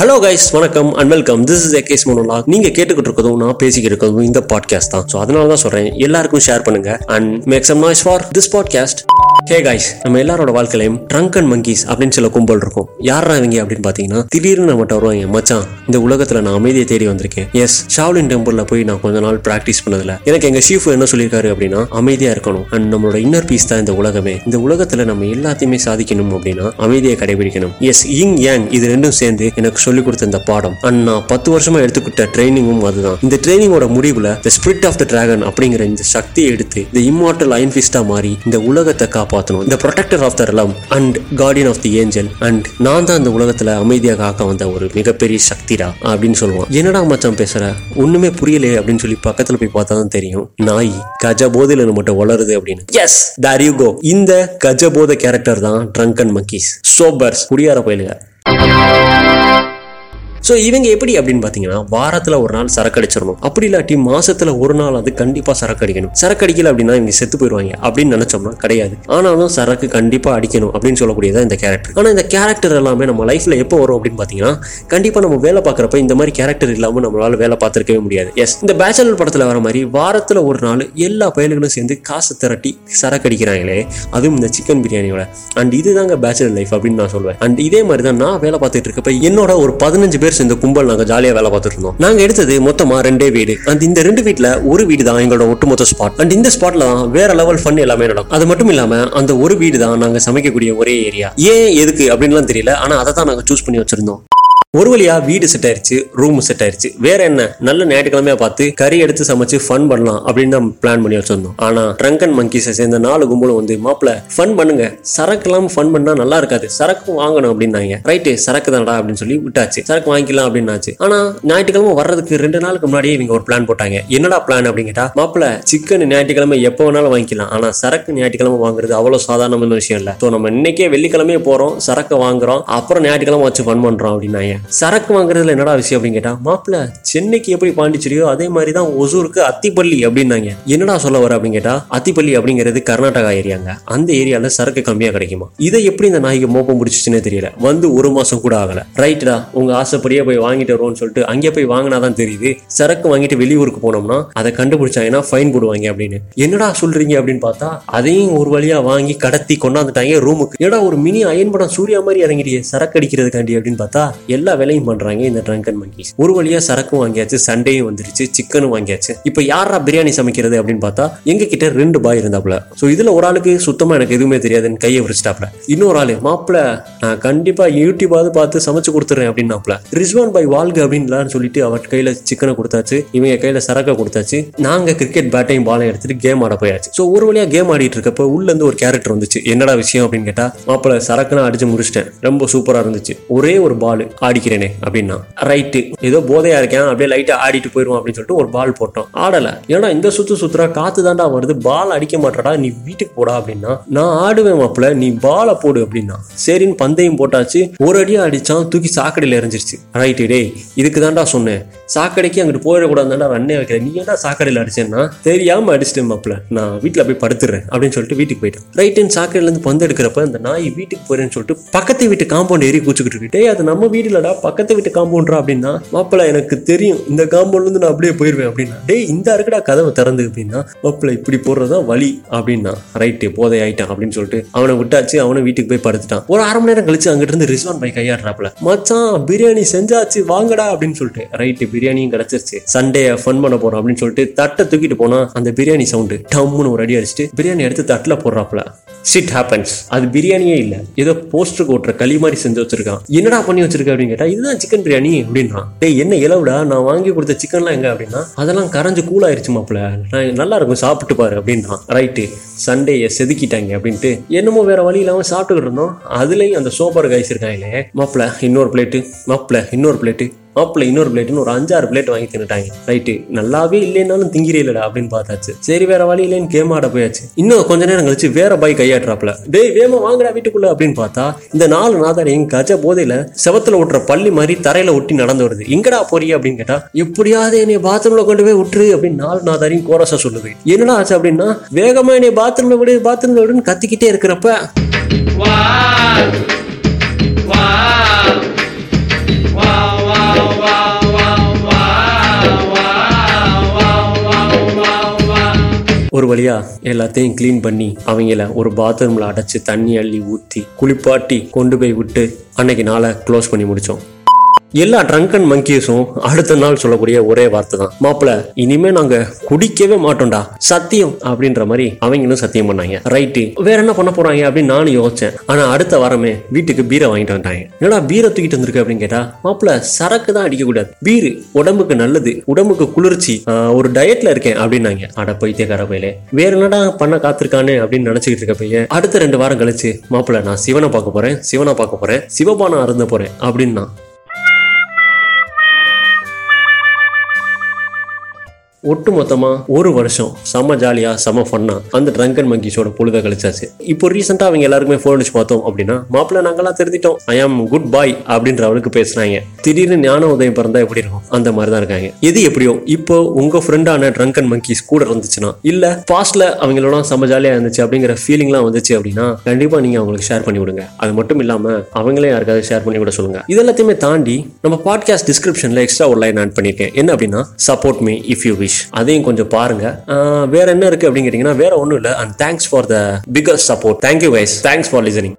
Hello guys வணக்கம் and welcome this is கேஸ் மோனோலா நீங்க கேட்டுக்கிட்டு இருக்கதும் நான் பேசிக்கிட்டு இருக்கதும் இந்த பாட்காஸ்ட் தான். ஸோ அதனால தான் சொல்றேன். எல்லாருக்கும் ஷேர் பண்ணுங்க and make some noise for this podcast hey guys நம்ம எல்லாரோட வாழ்க்கையிலையும் ட்ரங்க் அண்ட் மங்கீஸ் அப்படின்னு சில கும்பல் இருக்கும். யாரா இவங்க அப்படின்னு பாத்தீங்கன்னா திடீர்னு நம்மகிட்ட வருவாங்க மச்சான் இந்த உலகத்துல நான் அமைதியை தேடி வந்திருக்கேன். எஸ் ஷாவ்லின் டெம்பிள்ல போய் நான் கொஞ்ச நாள் பிராக்டிஸ் பண்ணதுல. எனக்கு எங்க ஷீஃப் என்ன சொல்லியிருக்காரு அப்படின்னா அமைதியா இருக்கணும். அண்ட் நம்மளோட இன்னர் பீஸ் தான் இந்த உலகமே. இந்த உலகத்துல நம்ம எல்லாத்தையுமே சாதிக்கணும் அப்படின்னா அமைதியை கடைபிடிக்கணும். எஸ் இங் யாங் இது ரெண்டும் சேர்ந்து எனக்கு சொல்லிக் கொடுத்த இந்த பாடம். அண்ட் நான் பத்து வருஷமா எடுத்துக்கிட்ட ட்ரைனிங்கும் அதுதான். இந்த ட்ரைனிங்கோட முடிவுல the spirit of the dragon அப்படிங்கிற இந்த சக்தியை எடுத்து இந்த இம்மார்டல் அயன்பிஸ்டா மாறி இந்த உலகத்தை காப்பாற்றணும் இந்த protector of the realm and guardian of the angel and நான் தான் இந்த உலகத்துல அமைதியாக காக்க வந்த ஒரு மிகப்பெரிய சக்திடா அப்படின்னு சொல்லுவான். என்னடா மச்சான் பேசுற? ஒண்ணுமே புரியலையே அப்படின்னு சொல்லி பக்கத்துல போய் பார்த்தா தான் தெரியும். நாய் கஜ போதையில மட்டும் வளருது அப்படின்னு. எஸ் தார் யூ கோ இந்த கஜ போத கேரக்டர் தான் ட்ரங்க் அண்ட் மக்கீஸ் சோபர்ஸ் குடியார பயிலுங்க. ஸோ இவங்க எப்படி அப்படின்னு பார்த்தீங்கன்னா வாரத்தில் ஒரு நாள் சரக்கு அடிச்சிடணும் அப்படி இல்லாட்டி மாசத்துல ஒரு நாள் அது கண்டிப்பாக சரக்கு அடிக்கணும் சரக்கு அடிக்கல அப்படின்னா இவங்க செத்து போயிடுவாங்க அப்படின்னு நினைச்சோம்னா கிடையாது. ஆனாலும் சரக்கு கண்டிப்பாக அடிக்கணும் அப்படின்னு சொல்லக்கூடியதான் இந்த கேரக்டர் ஆனால் இந்த கேரக்டர் எல்லாமே நம்ம லைஃப்பில் எப்போ வரும் அப்படின்னு பார்த்தீங்கன்னா கண்டிப்பாக நம்ம வேலை பார்க்குறப்ப இந்த மாதிரி கேரக்டர் இல்லாமல் நம்மளால வேலை பார்த்துருக்கவே முடியாது. எஸ் இந்த பேச்சலர் படத்தில் வர மாதிரி வாரத்தில் ஒரு நாள் எல்லா பயல்களும் சேர்ந்து காசு திரட்டி சரக்கு அடிக்கிறாங்களே அதுவும் இந்த சிக்கன் பிரியாணியோட. அண்ட் இதுதாங்க பேச்சலர் லைஃப் அப்படின்னு நான் சொல்லுவேன் அண்ட் இதே மாதிரி தான் நான் வேலை பார்த்துட்டு இருக்கப்ப என்னோட ஒரு பதினஞ்சு பேர் சேர்ந்து கும்பல் நாங்க ஜாலியா வேலை பார்த்துட்டு இருந்தோம். நாங்க எடுத்தது மொத்தமா ரெண்டே வீடு. அண்ட் இந்த ரெண்டு வீட்டுல ஒரு வீடு தான் எங்களோட ஒட்டுமொத்த ஸ்பாட் அண்ட் இந்த ஸ்பாட்ல தான் வேற லெவல் ஃபன் எல்லாமே நடக்கும். அது மட்டும் இல்லாம அந்த ஒரு வீடு தான் நாங்க சமைக்கக்கூடிய ஒரே ஏரியா ஏன் எதுக்கு அப்படின்லாம் தெரியல. ஆனா அதை தான் நாங்க சூஸ் பண்ணி வச்சிருந்தோம். ஒரு வழியா வீடு செட் ஆயிருச்சு ரூம் செட் ஆயிருச்சு. வேற என்ன? நல்ல ஞாயிற்றுக்கிழமையா பார்த்து கறி எடுத்து சமைச்சு ஃபன் பண்ணலாம் அப்படின்னு தான் பிளான் பண்ணி வச்சிருந்தோம். ஆனா ட்ரங்கன் மங்கீஸை சேர்ந்த நாலு கும்பலும் வந்து மாப்பிள ஃபன் பண்ணுங்க. சரக்கு எல்லாம் ஃபன் பண்ணா நல்லா இருக்காது. சரக்கு வாங்கணும் அப்படின்னாங்க. ரைட்டு சரக்கு தானடா அப்படின்னு சொல்லி விட்டாச்சு. சரக்கு வாங்கிக்கலாம் அப்படின்னாச்சு. ஆனா ஞாயிற்றுக்கிழமை வர்றதுக்கு ரெண்டு நாளுக்கு முன்னாடியே இவங்க ஒரு பிளான் போட்டாங்க. என்னடா பிளான் அப்படின்னு கேட்டா மாப்பிள சிக்கன் ஞாயிற்றுக்கிழமை எப்போ வேணாலும் வாங்கிக்கலாம். ஆனா சரக்கு ஞாயிற்றுக்கிழமை வாங்குறது அவ்வளவு சாதாரணமான விஷயம் இல்ல. ஸோ நம்ம இன்னைக்கே வெள்ளிக்கிழமையே போறோம் சரக்கு வாங்குறோம் அப்புறம் ஞாயிற்றுக்கிழமை வச்சு ஃபன் பண்றோம் அப்படின்னாங்க. சரக்கு வாங்குறதுல என்னடா விஷயம் அப்படின்னு கேட்டா மாப்பிள்ள சென்னைக்கு எப்படி பாண்டிச்சேரியோ அதே மாதிரி தான் ஒசூருக்கு அத்திப்பள்ளி அப்படின்னாங்க. என்னடா சொல்ல வர அப்படின்னு கேட்டா அத்திப்பள்ளி அப்படிங்கிறது கர்நாடகா ஏரியாங்க. அந்த ஏரியால சரக்கு கம்மியா கிடைக்குமா? இதை எப்படி இந்த நாய்க்கு மோப்பம் பிடிச்சிச்சுன்னே தெரியல. வந்து ஒரு மாசம் கூட ஆகல. ரைட்டா உங்க ஆசைப்படியே போய் வாங்கிட்டு வருவோம்னு சொல்லிட்டு அங்கே போய் வாங்கினாதான் தெரியுது. சரக்கு வாங்கிட்டு வெளியூருக்கு போனோம்னா அதை கண்டுபிடிச்சாங்கன்னா ஃபைன் போடுவாங்க அப்படின்னு. என்னடா சொல்றீங்க? அப்படின்னு பார்த்தா அதையும் ஒரு வழியா வாங்கி கடத்தி கொண்டாந்துட்டாங்க ரூமுக்கு. ஏடா ஒரு மினி அயன் படம் சூர்யா மாதிரி இறங்கிட்டே சரக்கு அடிக்கிறதுக்காண்டி? அப்படின்னு பார்த்தா எல்லா எல்லா வேலையும் பண்றாங்க இந்த ட்ரங்க் அண்ட் மங்கீஸ் ஒரு வழியா சரக்கும் வாங்கியாச்சு சண்டேயும் வந்துருச்சு சிக்கனும் வாங்கியாச்சு. இப்போ யாரா பிரியாணி சமைக்கிறது அப்படின்னு பார்த்தா எங்க கிட்ட ரெண்டு பாய் இருந்தாப்ல ஸோ இதுல ஒரு ஆளுக்கு சுத்தமா எனக்கு எதுவுமே தெரியாதுன்னு கையை விரிச்சிட்டாப்ல இன்னொரு ஆளு மாப்பிள்ள நான் கண்டிப்பா யூடியூபாவது பார்த்து சமைச்சு கொடுத்துறேன் அப்படின்னாப்ல ரிஸ்வான் பாய் வாழ்க அப்படின்லாம் சொல்லிட்டு அவர் கையில சிக்கனை கொடுத்தாச்சு இவங்க கையில சரக்கை கொடுத்தாச்சு. நாங்க கிரிக்கெட் பேட்டையும் பாலையும் எடுத்துட்டு கேம் ஆட போயாச்சு. ஸோ ஒரு வழியா கேம் ஆடிட்டு இருக்கப்ப உள்ள இருந்து ஒரு கேரக்டர் வந்துச்சு. என்னடா விஷயம்? அப்படின்னு கேட்டா மாப்பிள்ள சரக்குனா அடிச்சு முடிச்சிட்டேன் ரொம்ப சூப்பரா இருந்துச்சு. ஒரே ஒரு பால் ஆடி ஆடிக்கிறேனே அப்படின்னா. ரைட்டு ஏதோ போதையா இருக்கேன் அப்படியே லைட்டா ஆடிட்டு போயிருவோம் அப்படின்னு சொல்லிட்டு ஒரு பால் போட்டோம். ஆடல. ஏன்னா இந்த சுத்து சுத்துறா காத்து தாண்டா வருது பால் அடிக்க மாட்டடா நீ வீட்டுக்கு போடா அப்படின்னா நான் ஆடுவேன் மாப்பிள நீ பாலை போடு அப்படின்னா. சரின்னு பந்தயம் போட்டாச்சு ஒரு அடியா அடிச்சான் தூக்கி சாக்கடையில எரிஞ்சிருச்சு ரைட்டு டேய் இதுக்கு தாண்டா சொன்னேன். சாக்கடைக்கு அங்கிட்டு போயிடக்கூடாதுடா ரன்னே வைக்கிறேன். நீ ஏன்டா சாக்கடையில அடிச்சேன்னா தெரியாம அடிச்சிட்டேன் மாப்பிள நான் வீட்டுல போய் படுத்துறேன் அப்படின்னு சொல்லிட்டு வீட்டுக்கு போயிட்டேன். ரைட்டுன்னு சாக்கடையில இருந்து பந்து எடுக்கிறப்ப அந்த நாய் வீட்டுக்கு போறேன்னு சொல்லிட்டு பக்கத்து வீட்டு காம்பவுண்ட் ஏறி கூச்சுக்கிட்டு இருக்கு. அது நம்ம வீடு கேட்டா பக்கத்து வீட்டு காம்பவுண்டரா அப்படின்னா மாப்பிள எனக்கு தெரியும். இந்த காம்பவுண்ட்ல இருந்து நான் அப்படியே போயிருவேன் அப்படின்னா டேய் இந்த இருக்குடா கதவை திறந்து அப்படின்னா மாப்பிள்ள இப்படி போடுறதுதான் வழி அப்படின்னா ரைட்டு போதை ஆயிட்டான் அப்படின்னு சொல்லிட்டு அவனை விட்டாச்சு அவனை வீட்டுக்கு போய் படுத்துட்டான். ஒரு அரை மணி நேரம் கழிச்சு அங்கிட்டு இருந்து ரிஸ்வான் பை கையாடுறாப்ல மச்சான் பிரியாணி செஞ்சாச்சு வாங்கடா அப்படின்னு சொல்லிட்டு ரைட்டு பிரியாணியும் கிடைச்சிருச்சு. சண்டே ஃபன் பண்ண போறோம் அப்படின்னு சொல்லிட்டு தட்டை தூக்கிட்டு போனா அந்த பிரியாணி சவுண்டு டம்முன்னு ஒரு அடி அடிச்சுட்டு பிரியாணி எடுத்து தட்டுல போடுறாப்ல ஷிட் ஹேப்பன்ஸ் அது பிரியாணியே இல்ல. ஏதோ போஸ்டருக்கு ஓட்டுற களி மாதிரி செஞ்சு வச்சிருக்கான். என்னடா பண்ணி வச்சிருக்க அப்படின்னு கேட்டா இதுதான் சிக்கன் பிரியாணி அப்படின்றான். டேய் என்ன இலவுடா நான் வாங்கி கொடுத்த சிக்கன்லாம் எங்க? அப்படின்னா அதெல்லாம் கரைஞ்சு கூல் ஆயிருச்சு மாப்பிள நான் நல்லா இருக்கும் சாப்பிட்டு பாரு அப்படின்றான். ரைட்டு சண்டேயை செதுக்கிட்டாங்க அப்படின்ட்டு என்னமோ வேற வழி இல்லாம சாப்பிட்டுக்கிட்டு இருந்தோம். அதுலயும் அந்த சோப்பர் கைஸ் இருக்காங்களே. மாப்பிள இன்னொரு பிளேட்டு மாப்பிள இன்னொரு பிளேட்டு மாப்பிள்ள இன்னொரு பிளேட்னு ஒரு அஞ்சாறு பிளேட் வாங்கி தின்னுட்டாங்க. ரைட்டு நல்லாவே இல்லைனாலும் திங்கிறீலடா அப்படின்னு பார்த்தாச்சு. சரி வேற வழி இல்லைன்னு கேம் ஆட போயாச்சு. இன்னும் கொஞ்ச நேரம் கழிச்சு வேற பாய் கையாட்டுறாப்ல டேய் வேமா வாங்கடா வீட்டுக்குள்ள அப்படின்னு பார்த்தா இந்த நாலு நாதாரையும் கஜ போதையில செவத்துல ஓட்டுற பள்ளி மாதிரி தரையில ஒட்டி நடந்து வருது. எங்கடா போறிய அப்படின்னு கேட்டா எப்படியாவது என்னை பாத்ரூம்ல கொண்டு போய் விட்டுரு அப்படின்னு நாலு நாதாரையும் கோரஸா சொல்லுது. என்னடா ஆச்சு? அப்படின்னா வேகமா என்னை பாத்ரூம்ல விடு பாத்ரூம்ல விடுன்னு கத்திக்கிட்டே இருக்கிறப்ப. ஒரு வழியா எல்லாத்தையும் க்ளீன் பண்ணி அவங்கள ஒரு பாத்ரூம்ல அடைச்சு தண்ணி அள்ளி ஊத்தி குளிப்பாட்டி கொண்டு போய் விட்டு அன்னைக்கு நாளை க்ளோஸ் பண்ணி முடிச்சோம். எல்லா ட்ரங்கன் மங்கீஸும் அடுத்த நாள் சொல்லக்கூடிய ஒரே வார்த்தை தான் மாப்பிள இனிமே நாங்க குடிக்கவே மாட்டோம்டா. சத்தியம் அப்படின்ற மாதிரி அவங்களும் சத்தியம் பண்ணாங்க. ரைட்டு வேற என்ன பண்ண போறாங்க அப்படின்னு நானும் யோசிச்சேன். ஆனா அடுத்த வாரமே வீட்டுக்கு பீரை வாங்கிட்டு வந்துட்டாங்க. என்னடா பீரை தூக்கிட்டு வந்திருக்கு அப்படின்னு கேட்டா மாப்பிள சரக்கு தான் அடிக்க கூடாது. பீரு உடம்புக்கு நல்லது உடம்புக்கு குளிர்ச்சி ஒரு டயட்ல இருக்கேன் அப்படின்னாங்க. அட பைத்தியக்கார பையலே வேற என்னடா பண்ண காத்திருக்கானே அப்படின்னு நினைச்சுக்கிட்டு இருக்க பையன் அடுத்த ரெண்டு வாரம் கழிச்சு மாப்பிள நான் சிவனை பார்க்க போறேன் சிவனை பார்க்க போறேன் சிவபானம் அருந்த போறேன் அப்படின்னா ஒட்டு மொத்தமா ஒரு வருஷம் செம ஜாலியா செம்ம ஃபன்னா அந்த ட்ரங்கன் மங்கீஸோட பொழுத கழிச்சாச்சு. இப்போ ரீசெண்டா அவங்க எல்லாருக்குமே ஃபோன் அடிச்சு பார்த்தோம் அப்படின்னா மாப்பிள்ள நாங்களாம் தெரிஞ்சிட்டோம் ஐ ஆம் குட் பாய் அப்படின்ற அவளுக்கு பேசுறாங்க. திடீர்னு ஞான உதயம் பிறந்தா எப்படி இருக்கும்? அந்த மாதிரி தான் இருக்காங்க. எது எப்படியோ இப்போ உங்க ஃப்ரெண்டான ட்ரங்கன் மங்கீஸ் கூட இருந்துச்சுன்னா இல்ல பாஸ்ட்ல அவங்களோட செம்ம ஜாலியா இருந்துச்சு அப்படிங்கிற ஃபீலிங்லாம் வந்துச்சு அப்படின்னா கண்டிப்பா நீங்க அவங்களுக்கு ஷேர் பண்ணி விடுங்க. அது மட்டும் இல்லாம அவங்களே யாருக்காவது ஷேர் பண்ணி விட சொல்லுங்க. இது எல்லாத்தையுமே தாண்டி நம்ம பாட்காஸ்ட் டிஸ்கிரிப்ஷன்ல எக்ஸ்ட்ரா ஒரு லைன் ஆட் பண்ணிருக்கேன். என்ன அப்படின்னா support me if you wish அதையும் கொஞ்சம் பாருங்க. வேற என்ன இருக்கு அப்படின்னு கேட்டீங்கன்னா வேற ஒன்றும் இல்லை. And thanks for the biggest support thank you guys thanks for listening